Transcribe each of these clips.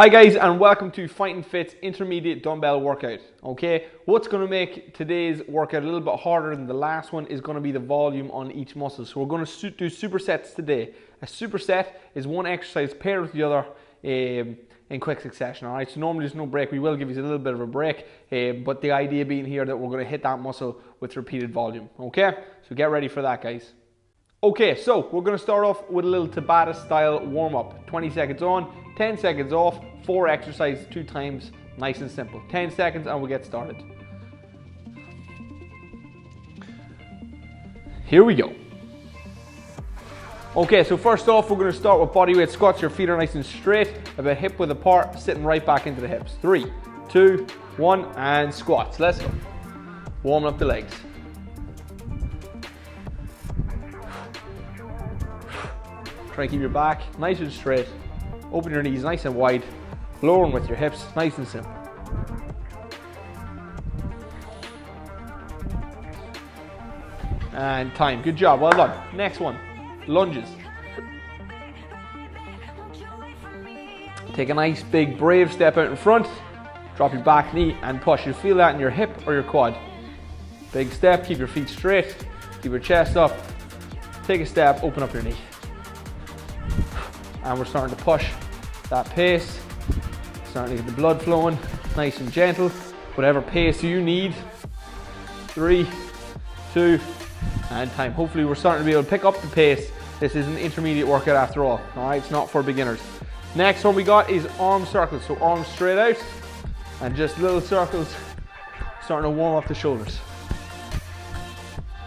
Hi guys and welcome to Fighting Fit's intermediate dumbbell workout. Okay, what's going to make today's workout a little bit harder than the last one is going to be the volume on each muscle. So we're going to do supersets today. A superset is one exercise paired with the other um, in quick succession. All right, so normally there's no break. We will give you a little bit of a break, uh, but the idea being here that we're going to hit that muscle with repeated volume. Okay, so get ready for that, guys. Okay, so we're going to start off with a little Tabata style warm up. 20 seconds on, 10 seconds off, four exercises, two times, nice and simple. 10 seconds and we'll get started. Here we go. Okay, so first off, we're going to start with bodyweight squats. Your feet are nice and straight, about hip width apart, sitting right back into the hips. Three, two, one, and squats. Let's go. Warming up the legs. Try and keep your back nice and straight. Open your knees nice and wide. Lower them with your hips, nice and simple. And time. Good job. Well done. Next one. Lunges. Take a nice big brave step out in front. Drop your back knee and push. You feel that in your hip or your quad. Big step. Keep your feet straight. Keep your chest up. Take a step. Open up your knee and we're starting to push that pace, starting to get the blood flowing, nice and gentle, whatever pace you need. Three, two, and time. Hopefully we're starting to be able to pick up the pace. This is an intermediate workout after all, all right? It's not for beginners. Next one we got is arm circles. So arms straight out and just little circles, starting to warm up the shoulders.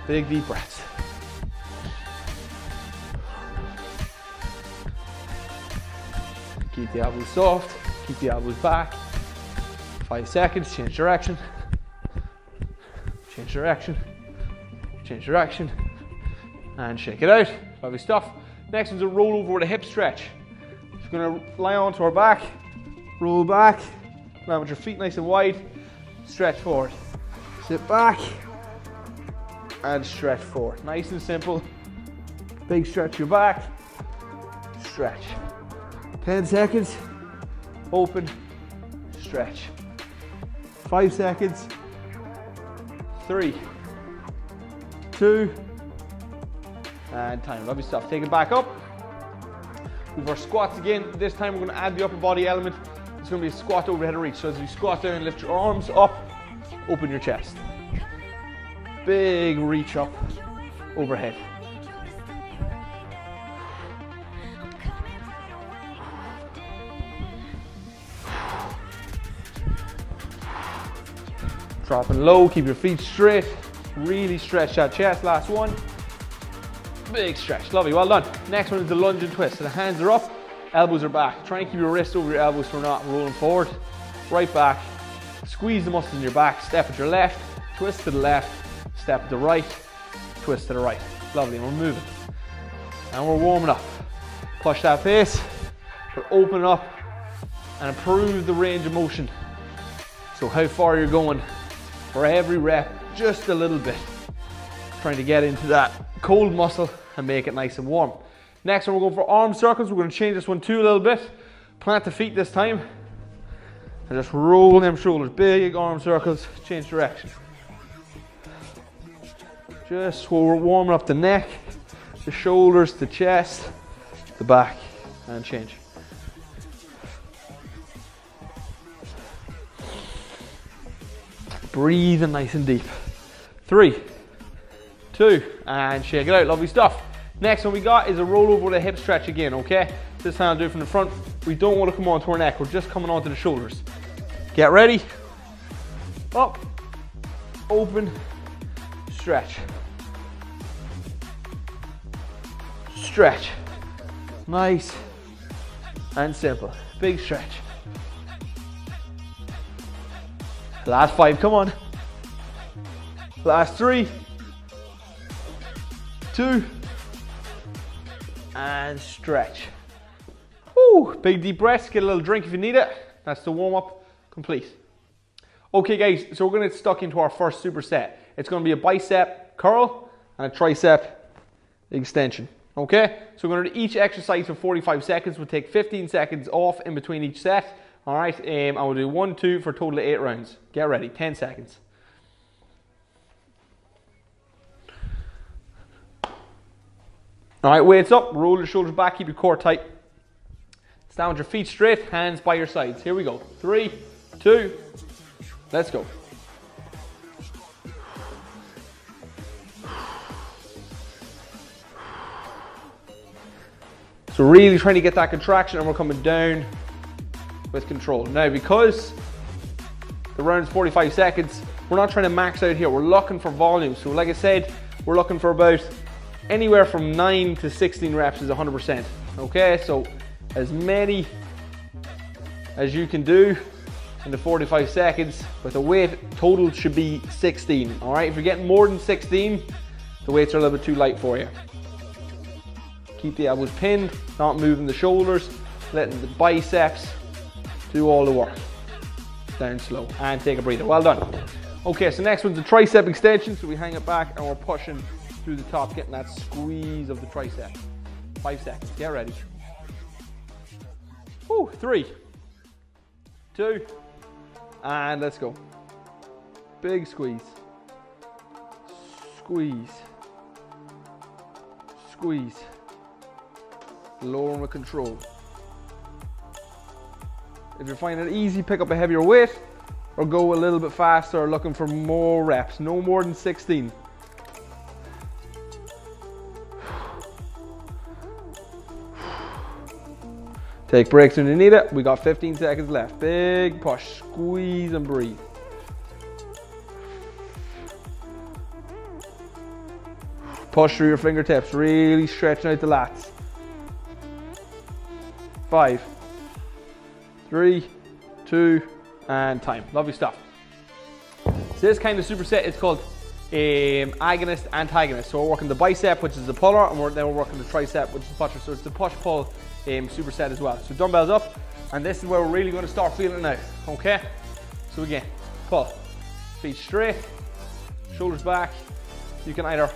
Big deep breaths. Keep the elbows soft, keep the elbows back. Five seconds, change direction. Change direction. Change direction. And shake it out. Lovely stuff. Next one's a roll over with a hip stretch. Just gonna lie onto our back, roll back, land with your feet nice and wide, stretch forward. Sit back and stretch forward. Nice and simple. Big stretch your back, stretch. 10 seconds, open, stretch. Five seconds, three, two, and time. Lovely stuff. Take it back up. Move our squats again. This time we're to add the upper body element. It's to be a squat overhead reach. So as you squat down, lift your arms up, open your chest. Big reach up overhead. Dropping low, keep your feet straight. Really stretch that chest. Last one. Big stretch, lovely, well done. Next one is the lunge and twist. So the hands are up, elbows are back. Try and keep your wrists over your elbows so we're not rolling forward. Right back, squeeze the muscles in your back. Step at your left, twist to the left, step to the right, twist to the right. Lovely, and we're moving. And we're warming up. Push that pace, we're opening up and improve the range of motion. So how far you're going for every rep, just a little bit. Trying to get into that cold muscle and make it nice and warm. Next one, we're going for arm circles. We're going to change this one too a little bit. Plant the feet this time. And just roll them shoulders. Big arm circles, change direction. Just while we're warming up the neck, the shoulders, the chest, the back, and change. Breathing nice and deep. Three, two, and shake it out. Lovely stuff. Next one we got is a roll over with a hip stretch again, okay? This time I'll do it from the front. We don't want to come onto our neck. We're just coming onto the shoulders. Get ready. Up, open, stretch. Stretch. Nice and simple. Big stretch. Last five, come on. Last three, two, and stretch. Woo, big deep breaths, get a little drink if you need it. That's the warm up complete. Okay guys, so we're gonna get stuck into our first superset. It's gonna be a bicep curl and a tricep extension. Okay, so we're to do each exercise for 45 seconds. We'll take 15 seconds off in between each set. All right, um, and we'll do one, two for a total of eight rounds. Get ready, 10 seconds. All right, weights up, roll your shoulders back, keep your core tight. Stand with your feet straight, hands by your sides. Here we go. Three, two, let's go. So really trying to get that contraction and we're coming down with control. Now because the round's 45 seconds, we're not trying to max out here. We're looking for volume. So like I said, we're looking for about anywhere from 9 to 16 reps is 100%. Okay, so as many as you can do in the 45 seconds with the weight total should be 16. All right, if you're getting more than 16, the weights are a little bit too light for you. Keep the elbows pinned, not moving the shoulders, letting the biceps do all the work. Down slow and take a breather. Well done. Okay, so next one's the tricep extension. So we hang it back and we're pushing through the top, getting that squeeze of the tricep. Five seconds. Get ready. Woo, three, two, and let's go. Big squeeze. Squeeze. Squeeze lower with control. If you're finding it easy, pick up a heavier weight or go a little bit faster looking for more reps, no more than 16. Take breaks when you need it. We got 15 seconds left. Big push, squeeze and breathe. Push through your fingertips, really stretching out the lats five, three, two, and time. Lovely stuff. So this kind of superset is called um, agonist antagonist. So we're working the bicep, which is the puller, and we're, then we're working the tricep, which is the pusher. So it's the push pull um, superset as well. So dumbbells up, and this is where we're really going to start feeling it now. Okay. So again, pull, feet straight, shoulders back. You can either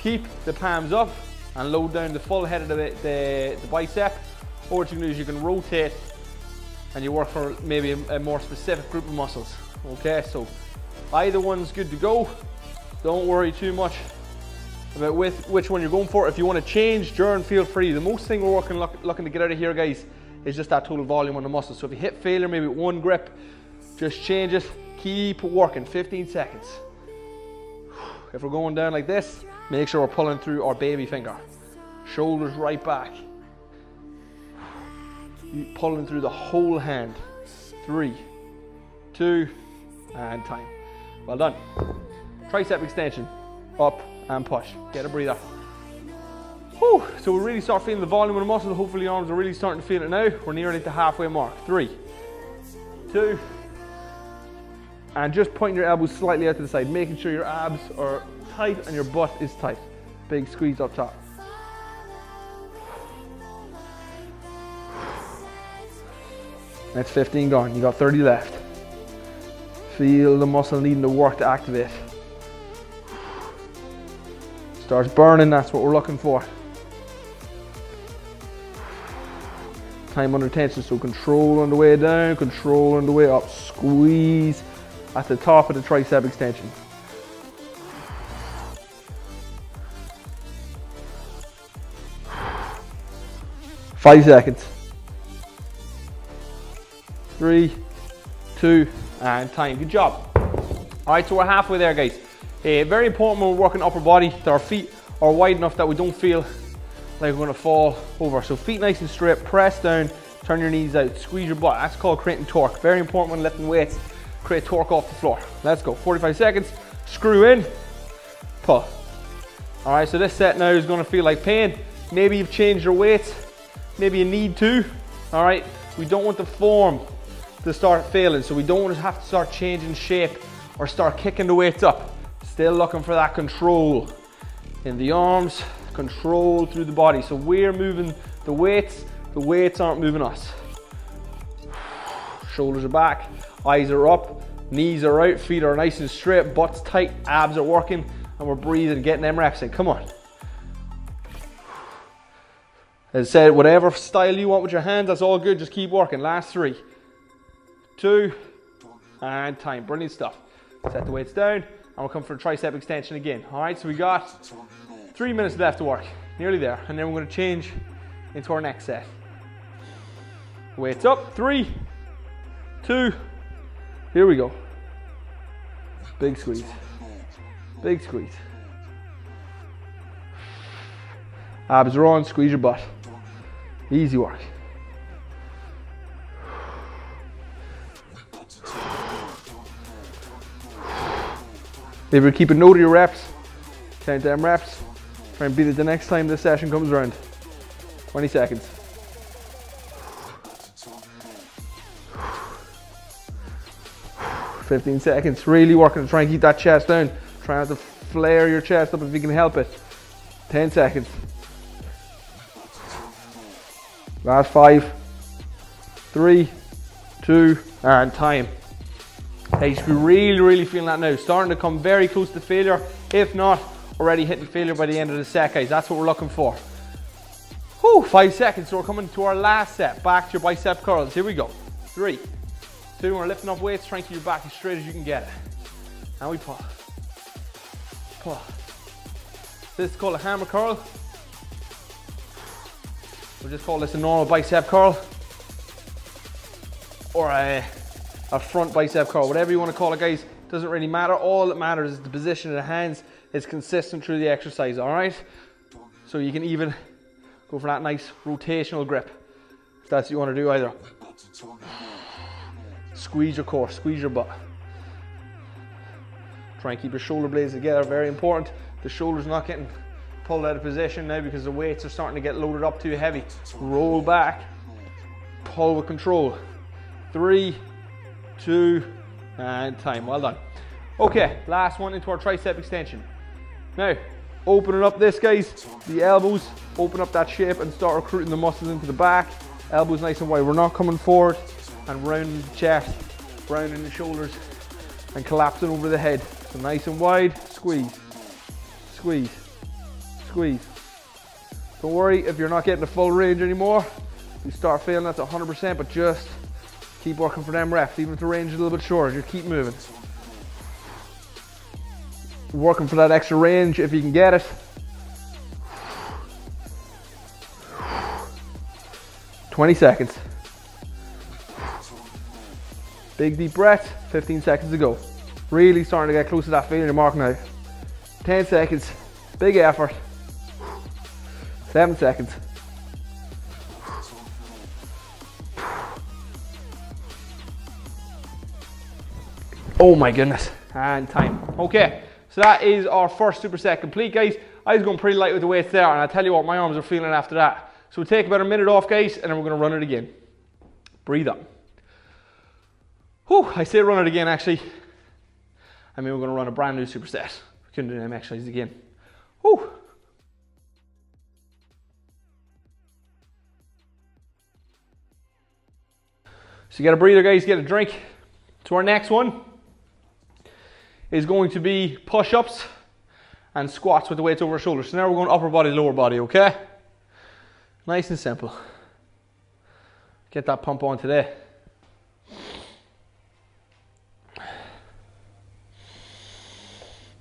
keep the palms up and load down the full head of the, the, the bicep, or what you can do is you can rotate and you work for maybe a, more specific group of muscles. Okay, so either one's good to go. Don't worry too much about with which one you're going for. If you want to change, during feel free. The most thing we're working look, looking to get out of here, guys, is just that total volume on the muscle. So if you hit failure, maybe one grip, just change it. Keep working, 15 seconds. If we're going down like this, make sure we're pulling through our baby finger. Shoulders right back pulling through the whole hand. Three, two, and time. Well done. Tricep extension, up and push. Get a breather. Whew. So we really start feeling the volume of the muscle. Hopefully the arms are really starting to feel it now. We're nearly at the halfway mark. Three, two, and just pointing your elbows slightly out to the side, making sure your abs are tight and your butt is tight. Big squeeze up top. That's 15 gone. You got 30 left. Feel the muscle needing to work to activate. Starts burning, that's what we're looking for. Time under tension, so control on the way down, control on the way up. Squeeze at the top of the tricep extension. Five seconds three, two, and time. Good job. All right, so we're halfway there, guys. Uh, very important when we're working upper body that our feet are wide enough that we don't feel like we're gonna fall over. So feet nice and straight, press down, turn your knees out, squeeze your butt. That's called creating torque. Very important when lifting weights, create torque off the floor. Let's go, 45 seconds, screw in, pull. All right, so this set now is gonna feel like pain. Maybe you've changed your weights, maybe you need to. All right, we don't want the form to start failing. So we don't want to have to start changing shape or start kicking the weights up. Still looking for that control in the arms, control through the body. So we're moving the weights, the weights aren't moving us. Shoulders are back, eyes are up, knees are out, feet are nice and straight, butt's tight, abs are working, and we're breathing, getting them reps in. Come on. As I said, whatever style you want with your hands, that's all good. Just keep working. Last three, two, and time. Brilliant stuff. Set the weights down, and we'll come for a tricep extension again. All right, so we got three minutes left to work. Nearly there. And then we're going to change into our next set. Weights up. Three, two, here we go. Big squeeze. Big squeeze. Abs are on, squeeze your butt. Easy work. If you're keeping note of your reps, count them reps, try and beat it the next time this session comes around. 20 seconds. Fifteen seconds. Really working to try and keep that chest down. Try not to flare your chest up if you can help it. 10 seconds. Last five, three, two, and time. Hey, you should be really, really feeling that now. Starting to come very close to failure. If not, already hitting failure by the end of the set, guys. That's what we're looking for. Whew, five seconds. So we're coming to our last set. Back to your bicep curls. Here we go. Three, two, we're lifting up weights, trying to keep your back as straight as you can get it. And we pull. Pull. This is called a hammer curl. We'll just call this a normal bicep curl or a, a front bicep curl, whatever you want to call it, guys. Doesn't really matter. All that matters is the position of the hands is consistent through the exercise, all right? So you can even go for that nice rotational grip if that's what you want to do either. Squeeze your core, squeeze your butt. Try and keep your shoulder blades together, very important. The shoulder's not getting pulled out of position now because the weights are starting to get loaded up too heavy. Roll back, pull with control. Three, two, and time. Well done. Okay, last one into our tricep extension. Now, opening up this, guys, the elbows, open up that shape and start recruiting the muscles into the back. Elbows nice and wide. We're not coming forward and rounding the chest, rounding the shoulders, and collapsing over the head. So nice and wide, squeeze, squeeze squeeze. Don't worry if you're not getting the full range anymore. You start feeling that's 100%, but just keep working for them reps, even if the range is a little bit shorter, just keep moving. Working for that extra range if you can get it. Twenty seconds. Big deep breath, 15 seconds to go. Really starting to get close to that failure mark now. 10 seconds, big effort. Seven seconds. Oh my goodness. And time. Okay, so that is our first superset complete, guys. I was going pretty light with the weights there, and I tell you what, my arms are feeling after that. So we'll take about a minute off, guys, and then we're going to run it again. Breathe up. Whew, I say run it again, actually. I mean, we're going to run a brand new superset. We couldn't do them exercises again. Whew. So you get a breather, guys, get a drink. To our next one is going to be push-ups and squats with the weights over our shoulders. So now we're going upper body, lower body, okay? Nice and simple. Get that pump on today.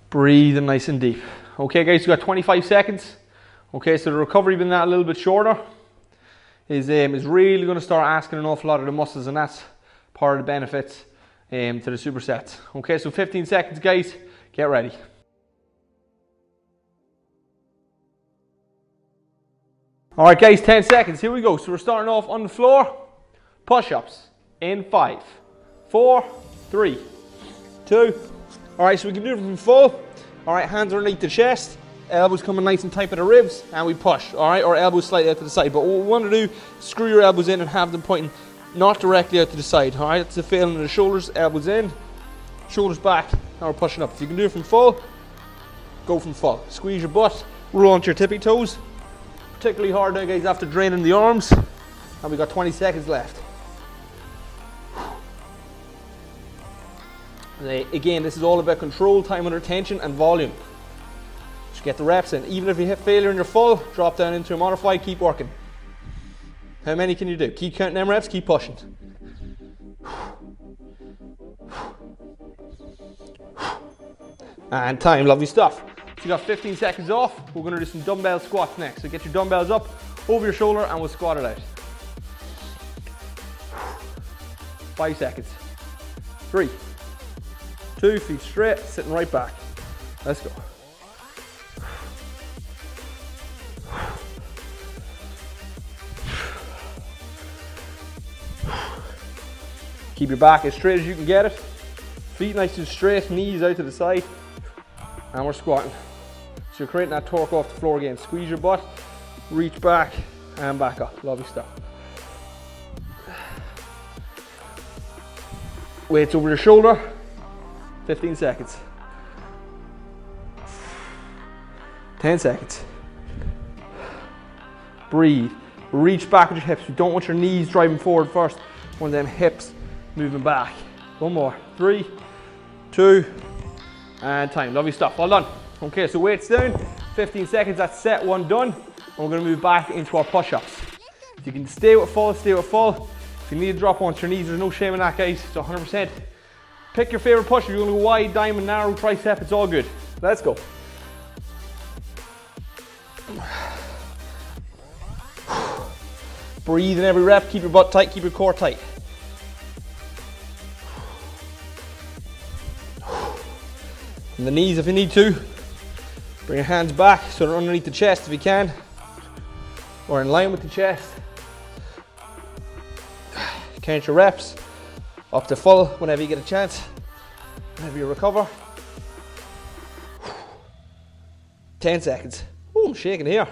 Breathing nice and deep. Okay, guys, you got 25 seconds. Okay, so the recovery been that a little bit shorter is, um, is really going to start asking an awful lot of the muscles, and that's part of the benefits um, to the supersets. Okay, so 15 seconds, guys. Get ready. All right, guys, 10 seconds. Here we go. So we're starting off on the floor. Push-ups in five, four, three, two. All right, so we can do it from full. All right, hands underneath the chest elbows coming nice and tight by the ribs, and we push, all right? Or elbows slightly out to the side. But what we want to do, screw your elbows in and have them pointing not directly out to the side, all right? It's the feeling of the shoulders, elbows in, shoulders back, now we're pushing up. If you can do it from full, go from full. Squeeze your butt, roll onto your tippy toes. Particularly hard now, guys, after draining the arms. And we got 20 seconds left. Uh, again, this is all about control, time under tension, and volume. Just get the reps in. Even if you hit failure in your full, drop down into a modified, keep working. How many can you do? Keep counting them reps, keep pushing. And time, lovely stuff. So you got 15 seconds off. We're gonna do some dumbbell squats next. So get your dumbbells up over your shoulder and we'll squat it out. Five seconds. Three, two, feet straight, sitting right back. Let's go. Keep your back as straight as you can get it. Feet nice and straight, knees out to the side. And we're squatting. So you're creating that torque off the floor again. Squeeze your butt, reach back and back up. Lovely stuff. Weights over your shoulder. 15 seconds. 10 seconds. Breathe. Reach back with your hips. You don't want your knees driving forward first. One of them hips moving back. One more. Three, two, and time. Lovely stuff. Well done. Okay, so weights down. 15 seconds. That's set one done. And we're going to move back into our push-ups. You can stay with full, stay with full. If you need to drop onto your knees, there's no shame in that, guys. It's 100%. Pick your favorite push. If you're to go wide, diamond, narrow, tricep, it's all good. Let's go. Breathe in every rep. Keep your butt tight. Keep your core tight. And the knees if you need to. Bring your hands back so they're underneath the chest if you can. Or in line with the chest. Count your reps up to full whenever you get a chance. Whenever you recover. 10 seconds. Oh, I'm shaking here.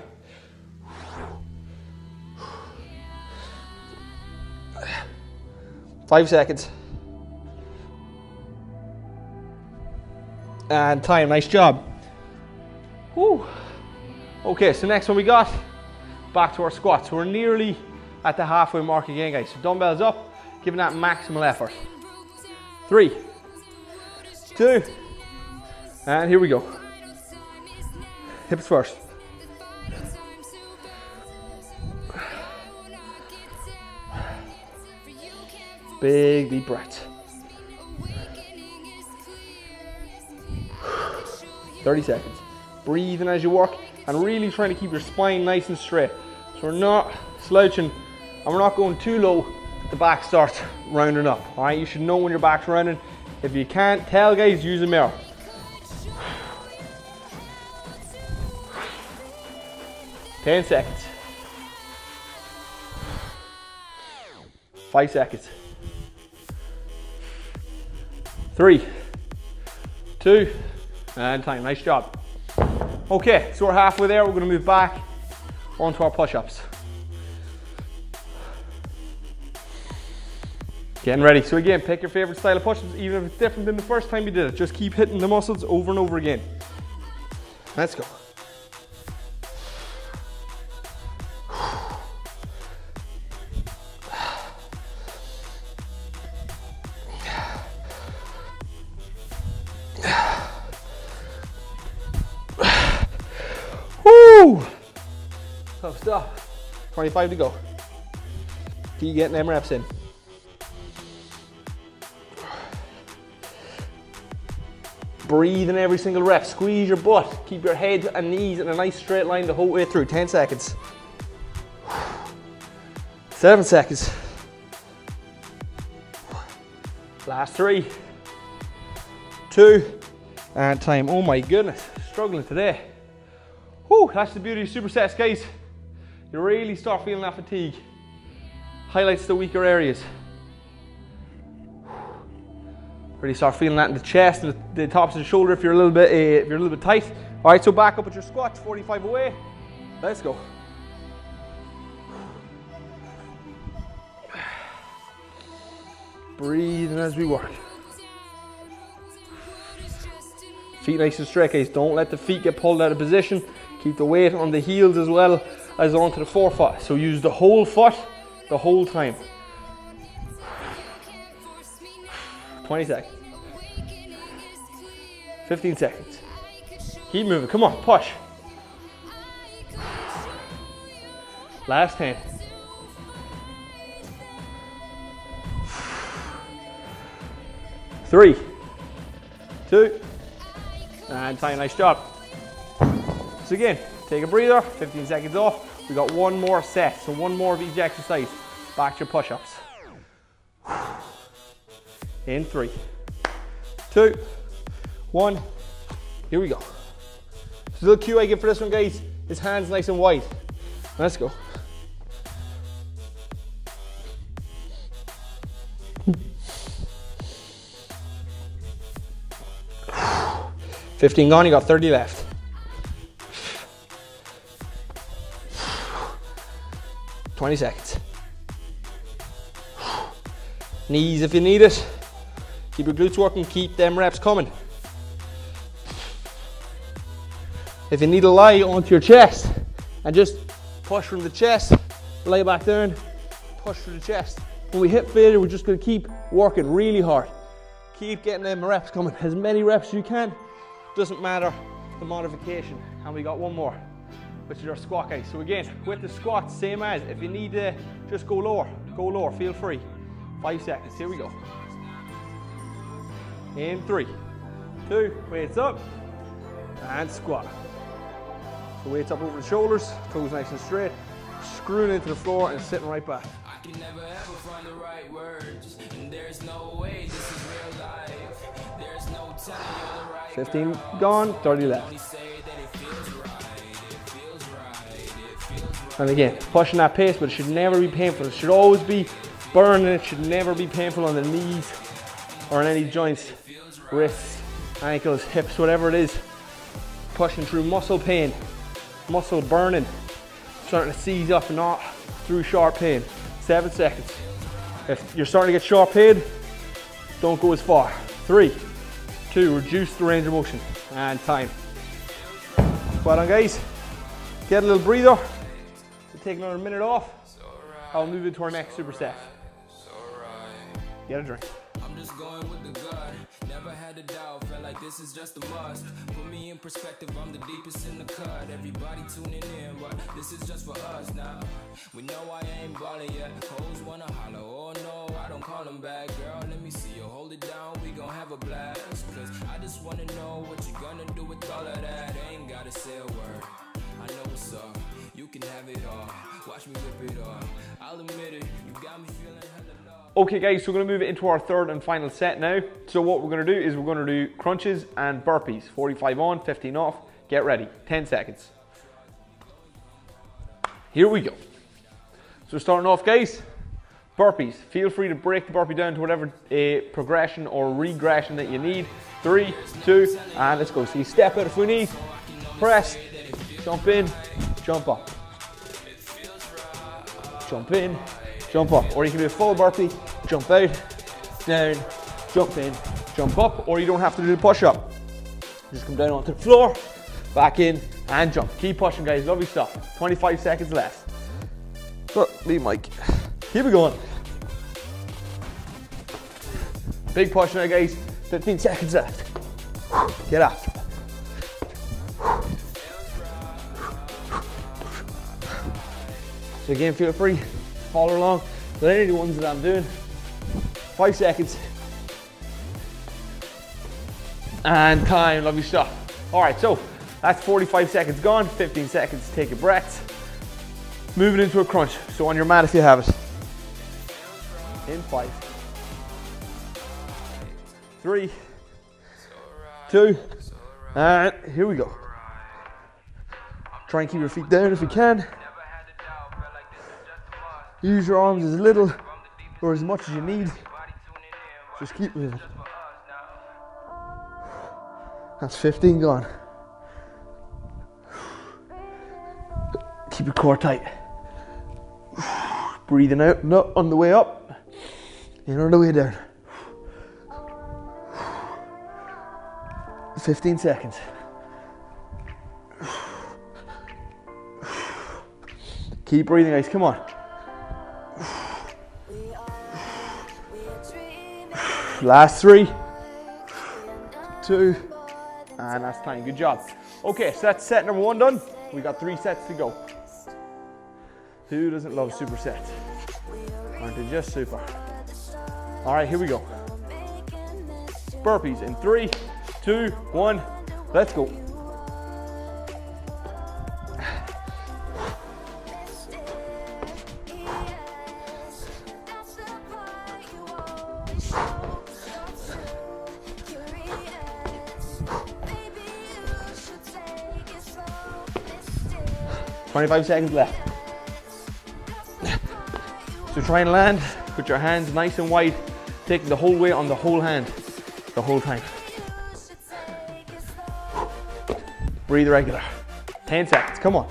Five seconds. And time, nice job. Woo. Okay, so next one we got, back to our squats. We're nearly at the halfway mark again, guys. So dumbbells up, giving that maximal effort. Three, two, and here we go. Hips first. Big deep breath. 30 seconds. Breathing as you work and really trying to keep your spine nice and straight. So we're not slouching and we're not going too low the back starts rounding up. All right, you should know when your back's rounding. If you can't tell, guys, use a mirror. Ten seconds. Five seconds. Three, two, and time. Nice job. Okay, so we're halfway there. We're gonna move back onto our push-ups. Getting ready. So again, pick your favorite style of push-ups, even if it's different than the first time you did it. Just keep hitting the muscles over and over again. Let's go. Tough 25 to go. Keep getting them reps in. Breathe in every single rep. Squeeze your butt. Keep your head and knees in a nice straight line the whole way through. 10 seconds. Seven seconds. Last three, two, and time. Oh my goodness, struggling today. Whew, that's the beauty of supersets, guys. You really start feeling that fatigue. Highlights the weaker areas. Really start feeling that in the chest and the, tops of the shoulder if you're a little bit uh, if you're a little bit tight. All right, so back up with your squats, 45 away. Let's go. Breathing as we work. Feet nice and straight, guys. Don't let the feet get pulled out of position. Keep the weight on the heels as well is onto the forefoot. So use the whole foot the whole time. 20 seconds. 15 seconds. Keep moving. Come on, push. Last 10. Three, two, and tie a nice job. So again, take a breather, 15 seconds off. We got one more set, so one more of each exercise. Back to your push-ups. In three, two, one. Here we go. So the little cue I for this one, guys, is hands nice and wide. Let's go. Fifteen gone. You got thirty left. Twenty seconds. Knees if you need it. Keep your glutes working, keep them reps coming. If you need to lie onto your chest and just push from the chest, lay back down, push through the chest. When we hit failure, we're just gonna keep working really hard. Keep getting them reps coming, as many reps as you can. Doesn't matter the modification. And we got one more, which is our squat guys. So again, with the squat, same as, if you need to just go lower, go lower, feel free. Five seconds, here we go. In three, two, weights up, and squat. So weights up over the shoulders, toes nice and straight, screwing into the floor and sitting right back. I can never ever find the right words, and there's no way this is real life. There's no telling you're the right 15 gone, 30 left. And again, pushing that pace, but it should never be painful. It should always be burning. It should never be painful on the knees or on any joints wrists, ankles, hips, whatever it is. Pushing through muscle pain, muscle burning, starting to seize up, not through sharp pain. Seven seconds. If you're starting to get sharp pain, don't go as far. Three, two, reduce the range of motion, and time. Well done, guys. Get a little breather. Take another minute off. I'll move into our next superset. Get a drink. I'm just going with the gut. Never had a doubt, felt like this is just a must. Put me in perspective, I'm the deepest in the cut. Everybody tuning in, but this is just for us now. We know I ain't ballin' yet. Hoes wanna holler, oh no, I don't call them back. Girl, let me see you hold it down, we gon' have a blast. Cause I just wanna know what you gonna do with all of that. Ain't gotta say a word. I know what's up, you can have it all. Watch me it. I'll admit it, you got me feeling hella Okay guys, so we're gonna move it into our third and final set now. So what we're gonna do is we're gonna do crunches and burpees. 45 on, 15 off. Get ready, 10 seconds. Here we go. So starting off guys, burpees. Feel free to break the burpee down to whatever uh, progression or regression that you need. Three, two, and let's go. So you step out of full knees, press, jump in, jump up. Jump in, jump up. Or you can do a full burpee, jump out, down, jump in, jump up, or you don't have to do the push up. Just come down onto the floor, back in, and jump. Keep pushing, guys. Lovely stuff. 25 seconds left. So, leave Mike. Keep it going. Big push now, guys. 15 seconds left. Get after So again, feel free follow along with any of the ones that I'm doing. Five seconds. And time, lovely stuff. All right, so that's 45 seconds gone, 15 seconds, take a breath. Moving into a crunch. So on your mat if you have it. In five, three, two, and here we go. Try and keep your feet down if you can. Use your arms as little or as much as you need. Just keep moving. That's 15 gone. Keep your core tight. Breathing out, not on the way up, and on the way down. 15 seconds. Keep breathing, guys. Come on. Last three, two, and that's time. Good job. Okay, so that's set number one done. We got three sets to go. Who doesn't love supersets? Aren't they just super? All right, here we go. burpees in three, two, one. Let's go. Twenty-five seconds left. So try and land. Put your hands nice and wide, taking the whole weight on the whole hand, the whole time. Breathe regular. 10 seconds, come on.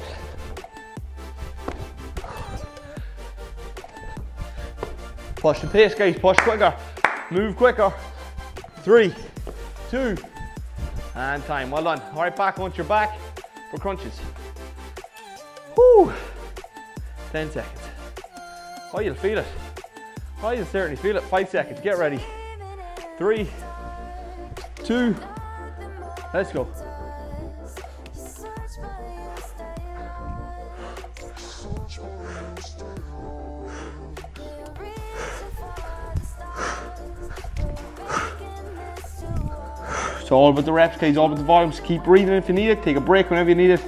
Push the pace, guys, push quicker. Move quicker. Three, two, and time. Well done. All right, back onto your back for crunches. Whoo. 10 seconds. Oh, you'll feel it. Oh, you'll certainly feel it. Five seconds, get ready. Three, two, let's go. It's all about the reps, guys, all about the volumes. Keep breathing if you need it. Take a break whenever you need it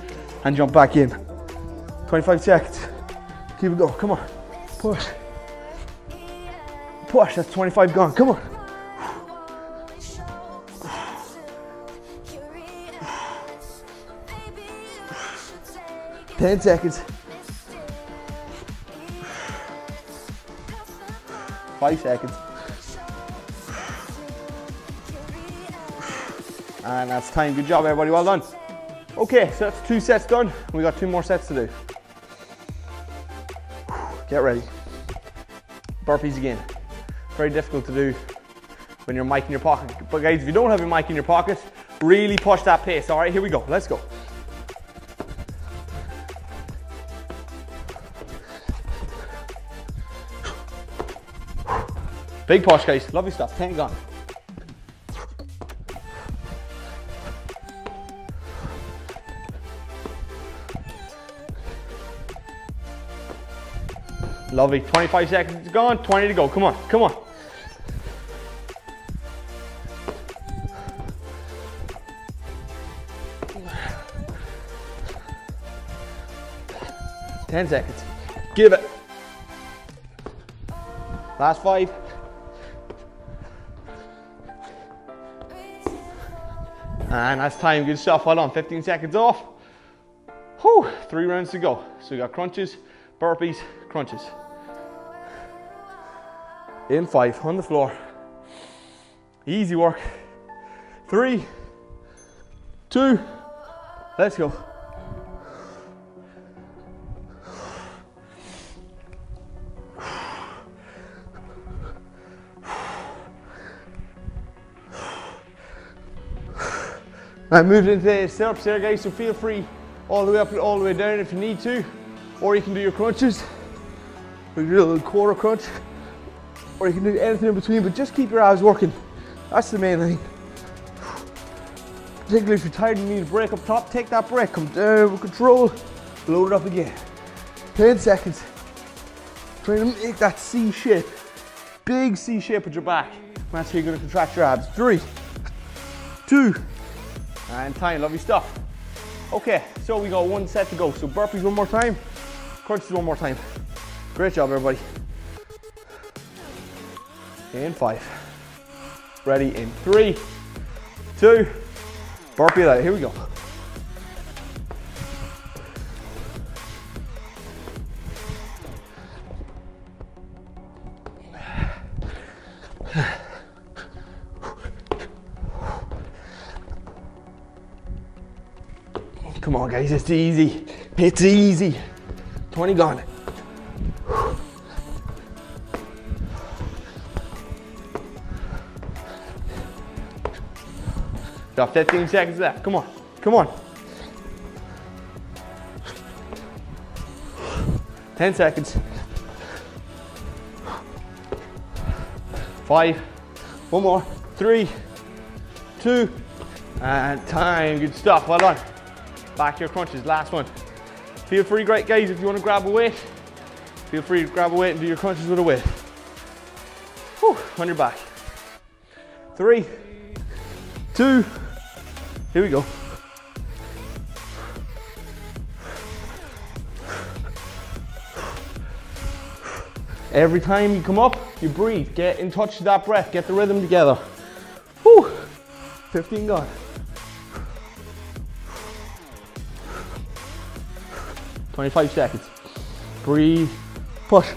and jump back in. 25 seconds. Keep it going, come on. Push. Push, that's 25 gone, come on. Ten seconds. Five seconds. And that's time. Good job, everybody. Well done. Okay, so that's two sets done. We got two more sets to do. Get ready. Burpees again. Very difficult to do when you're mic in your pocket. But guys, if you don't have your mic in your pocket, really push that pace. All right, here we go. Let's go. Big push, guys. Lovely stuff. 10 gone. Lovely. 25 seconds gone. 20 to go. Come on. Come on. Ten seconds. Give it. Last five. And that's time. Good stuff. Hold on. 15 seconds off. Whew. Three rounds to go. So we got crunches, burpees, crunches. In five on the floor. Easy work. Three, two, let's go. I moved into the sit-ups there guys, so feel free all the way up and all the way down if you need to. Or you can do your crunches. We can do a little quarter crunch. Or you can do anything in between, but just keep your abs working. That's the main thing. Particularly if you're tired and you need a break up top, take that break, come down with control, load it up again. 10 seconds. Trying to make that C shape. Big C shape with your back. That's how you're gonna contract your abs. Three, two, and time, lovely stuff. Okay, so we got one set to go. So burpees one more time, crunches one more time. Great job, everybody. In five. Ready in three, two, burpee that. Here we go. Come on, guys, it's easy. It's easy. 20 gone. Got 15 seconds left. Come on. Come on. 10 seconds. Five. One more. Three. Two. And time. Good stuff. Well done. Back your crunches. Last one. Feel free, great guys, if you want to grab a weight, feel free to grab a weight and do your crunches with a weight. Whew, on your back. Three, two. Here we go. Every time you come up, you breathe. Get in touch with that breath. Get the rhythm together. Whew. 15 gone. Twenty-five seconds. Breathe. Push.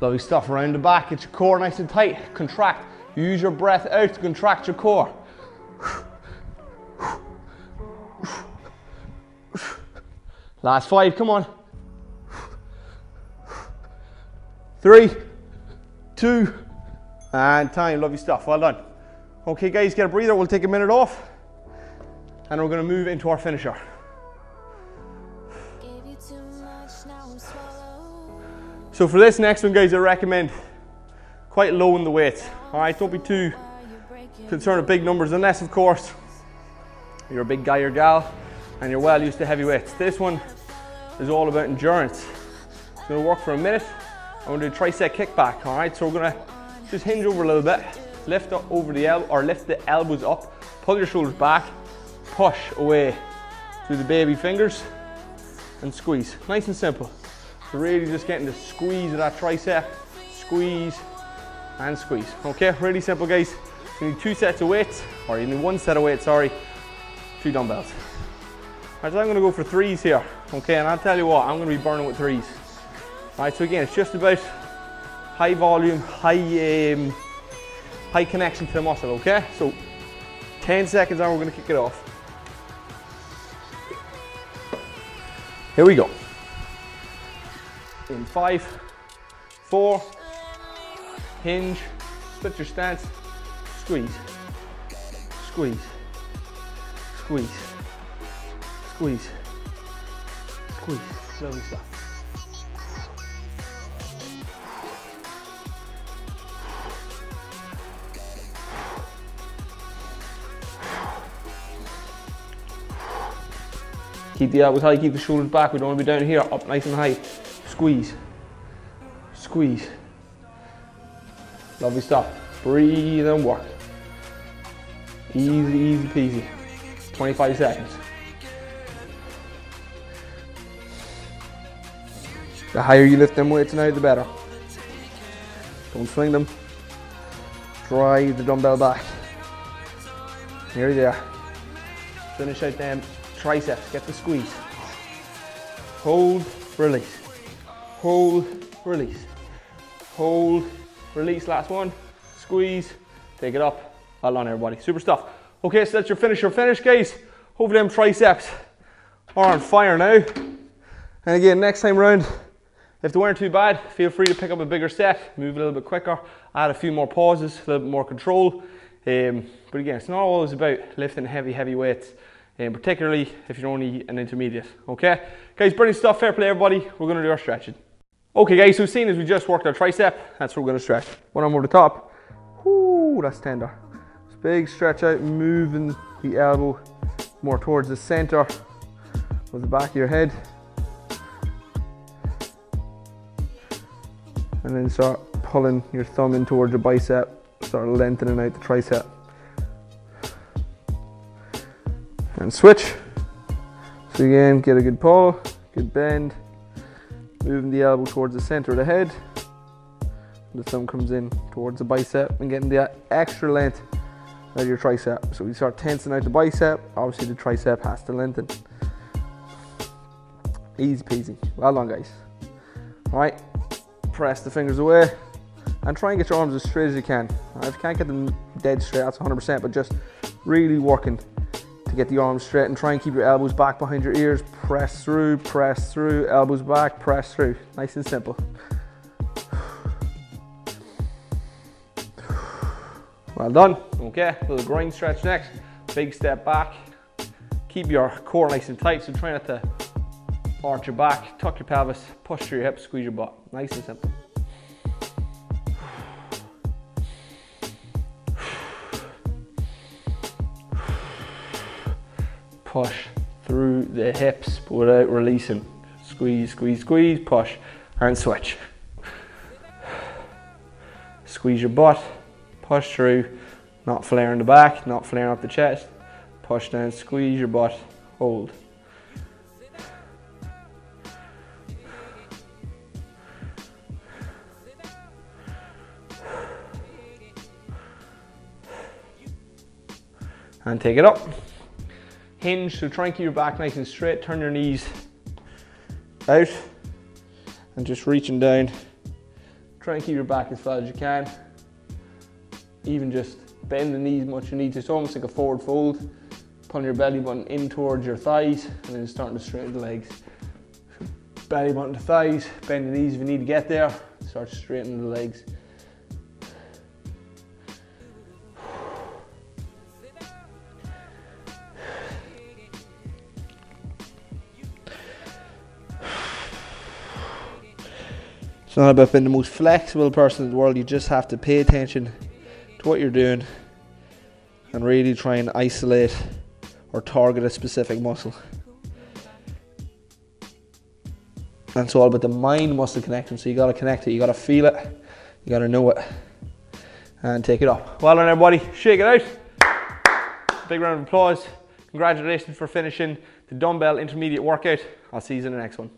Lovely stuff. Around the back. Get your core nice and tight. Contract. Use your breath out to contract your core. Last five, come on. Three, two, and time. Lovely stuff. Well done. Okay, guys, get a breather. We'll take a minute off, and we're going to move into our finisher. So for this next one, guys, I recommend quite low in the weights. All right, don't be too concerned with big numbers, unless, of course, you're a big guy or gal and you're well used to heavy weights. This one is all about endurance. It's gonna work for a minute. I'm gonna do tricep kickback, all right? So we're gonna just hinge over a little bit, lift up over the elbow, or lift the elbows up, pull your shoulders back, push away through the baby fingers, and squeeze. Nice and simple. Really just getting the squeeze of that tricep, squeeze, and squeeze. Okay, really simple guys. You need two sets of weights, or you need one set of weights, sorry, two dumbbells. Right, so I'm gonna go for threes here, okay? And I'll tell you what, I'm gonna be burning with threes. All right, so again, it's just about high volume, high, um, high connection to the muscle, okay? So 10 seconds and we're gonna kick it off. Here we go. In five, four, hinge, split your stance, squeeze, squeeze, squeeze. Squeeze. Squeeze. Slowly stop. Keep the elbows high, keep the shoulders back. We don't want to be down here, up nice and high. Squeeze. Squeeze. Lovely stuff. Breathe and work. Easy, easy peasy. 25 seconds. The higher you lift them weights now, the better. Don't swing them. Drive the dumbbell back. Here you are. Finish out them triceps. Get the squeeze. Hold, release. Hold, release. Hold, release. Last one. Squeeze. Take it up. Well done, everybody. Super stuff. Okay, so that's your finisher finish, guys. Hopefully them triceps are on fire now. And again, next time round, if they weren't too bad, feel free to pick up a bigger set, move a little bit quicker, add a few more pauses, a little bit more control. Um, but again, it's not always about lifting heavy, heavy weights, um, particularly if you're only an intermediate. Okay, guys, brilliant stuff. Fair play, everybody. We're to do our stretching. Okay, guys, so seeing as we just worked our tricep, that's what we're to stretch. One arm over the top. Ooh, that's tender. Big stretch out, moving the elbow more towards the center of the back of your head. and then start pulling your thumb in towards your bicep, start lengthening out the tricep. And switch. So again, get a good pull, good bend, moving the elbow towards the center of the head. The thumb comes in towards the bicep and getting the extra length of your tricep. So we start tensing out the bicep, obviously the tricep has to lengthen. Easy peasy. Well done guys. Alright, press the fingers away and try and get your arms as straight as you can. If you can't get them dead straight, that's 100%, but just really working get the arms straight and try and keep your elbows back behind your ears. Press through, press through, elbows back, press through. Nice and simple. Well done. Okay, little groin stretch next. Big step back. Keep your core nice and tight, so try not to arch your back, tuck your pelvis, push through your hips, squeeze your butt. Nice and simple. Push through the hips without releasing. Squeeze, squeeze, squeeze, push, and switch. Squeeze your butt, push through, not flaring the back, not flaring up the chest. Push down, squeeze your butt, hold. And take it up. Hinge, so try and keep your back nice and straight. Turn your knees out and just reaching down. Try and keep your back as flat as you can. Even just bend the knees as much you need to. It's almost like a forward fold. Pulling your belly button in towards your thighs and then starting to straighten the legs. Belly button to thighs, bend the knees if you need to get there. Start straightening the legs. It's not about being the most flexible person in the world. You just have to pay attention to what you're doing and really try and isolate or target a specific muscle. And it's all about the mind muscle connection. So you got to connect it, you got to feel it, you got to know it, and take it up. Well done, everybody. Shake it out. Big round of applause. Congratulations for finishing the dumbbell intermediate workout. I'll see you in the next one.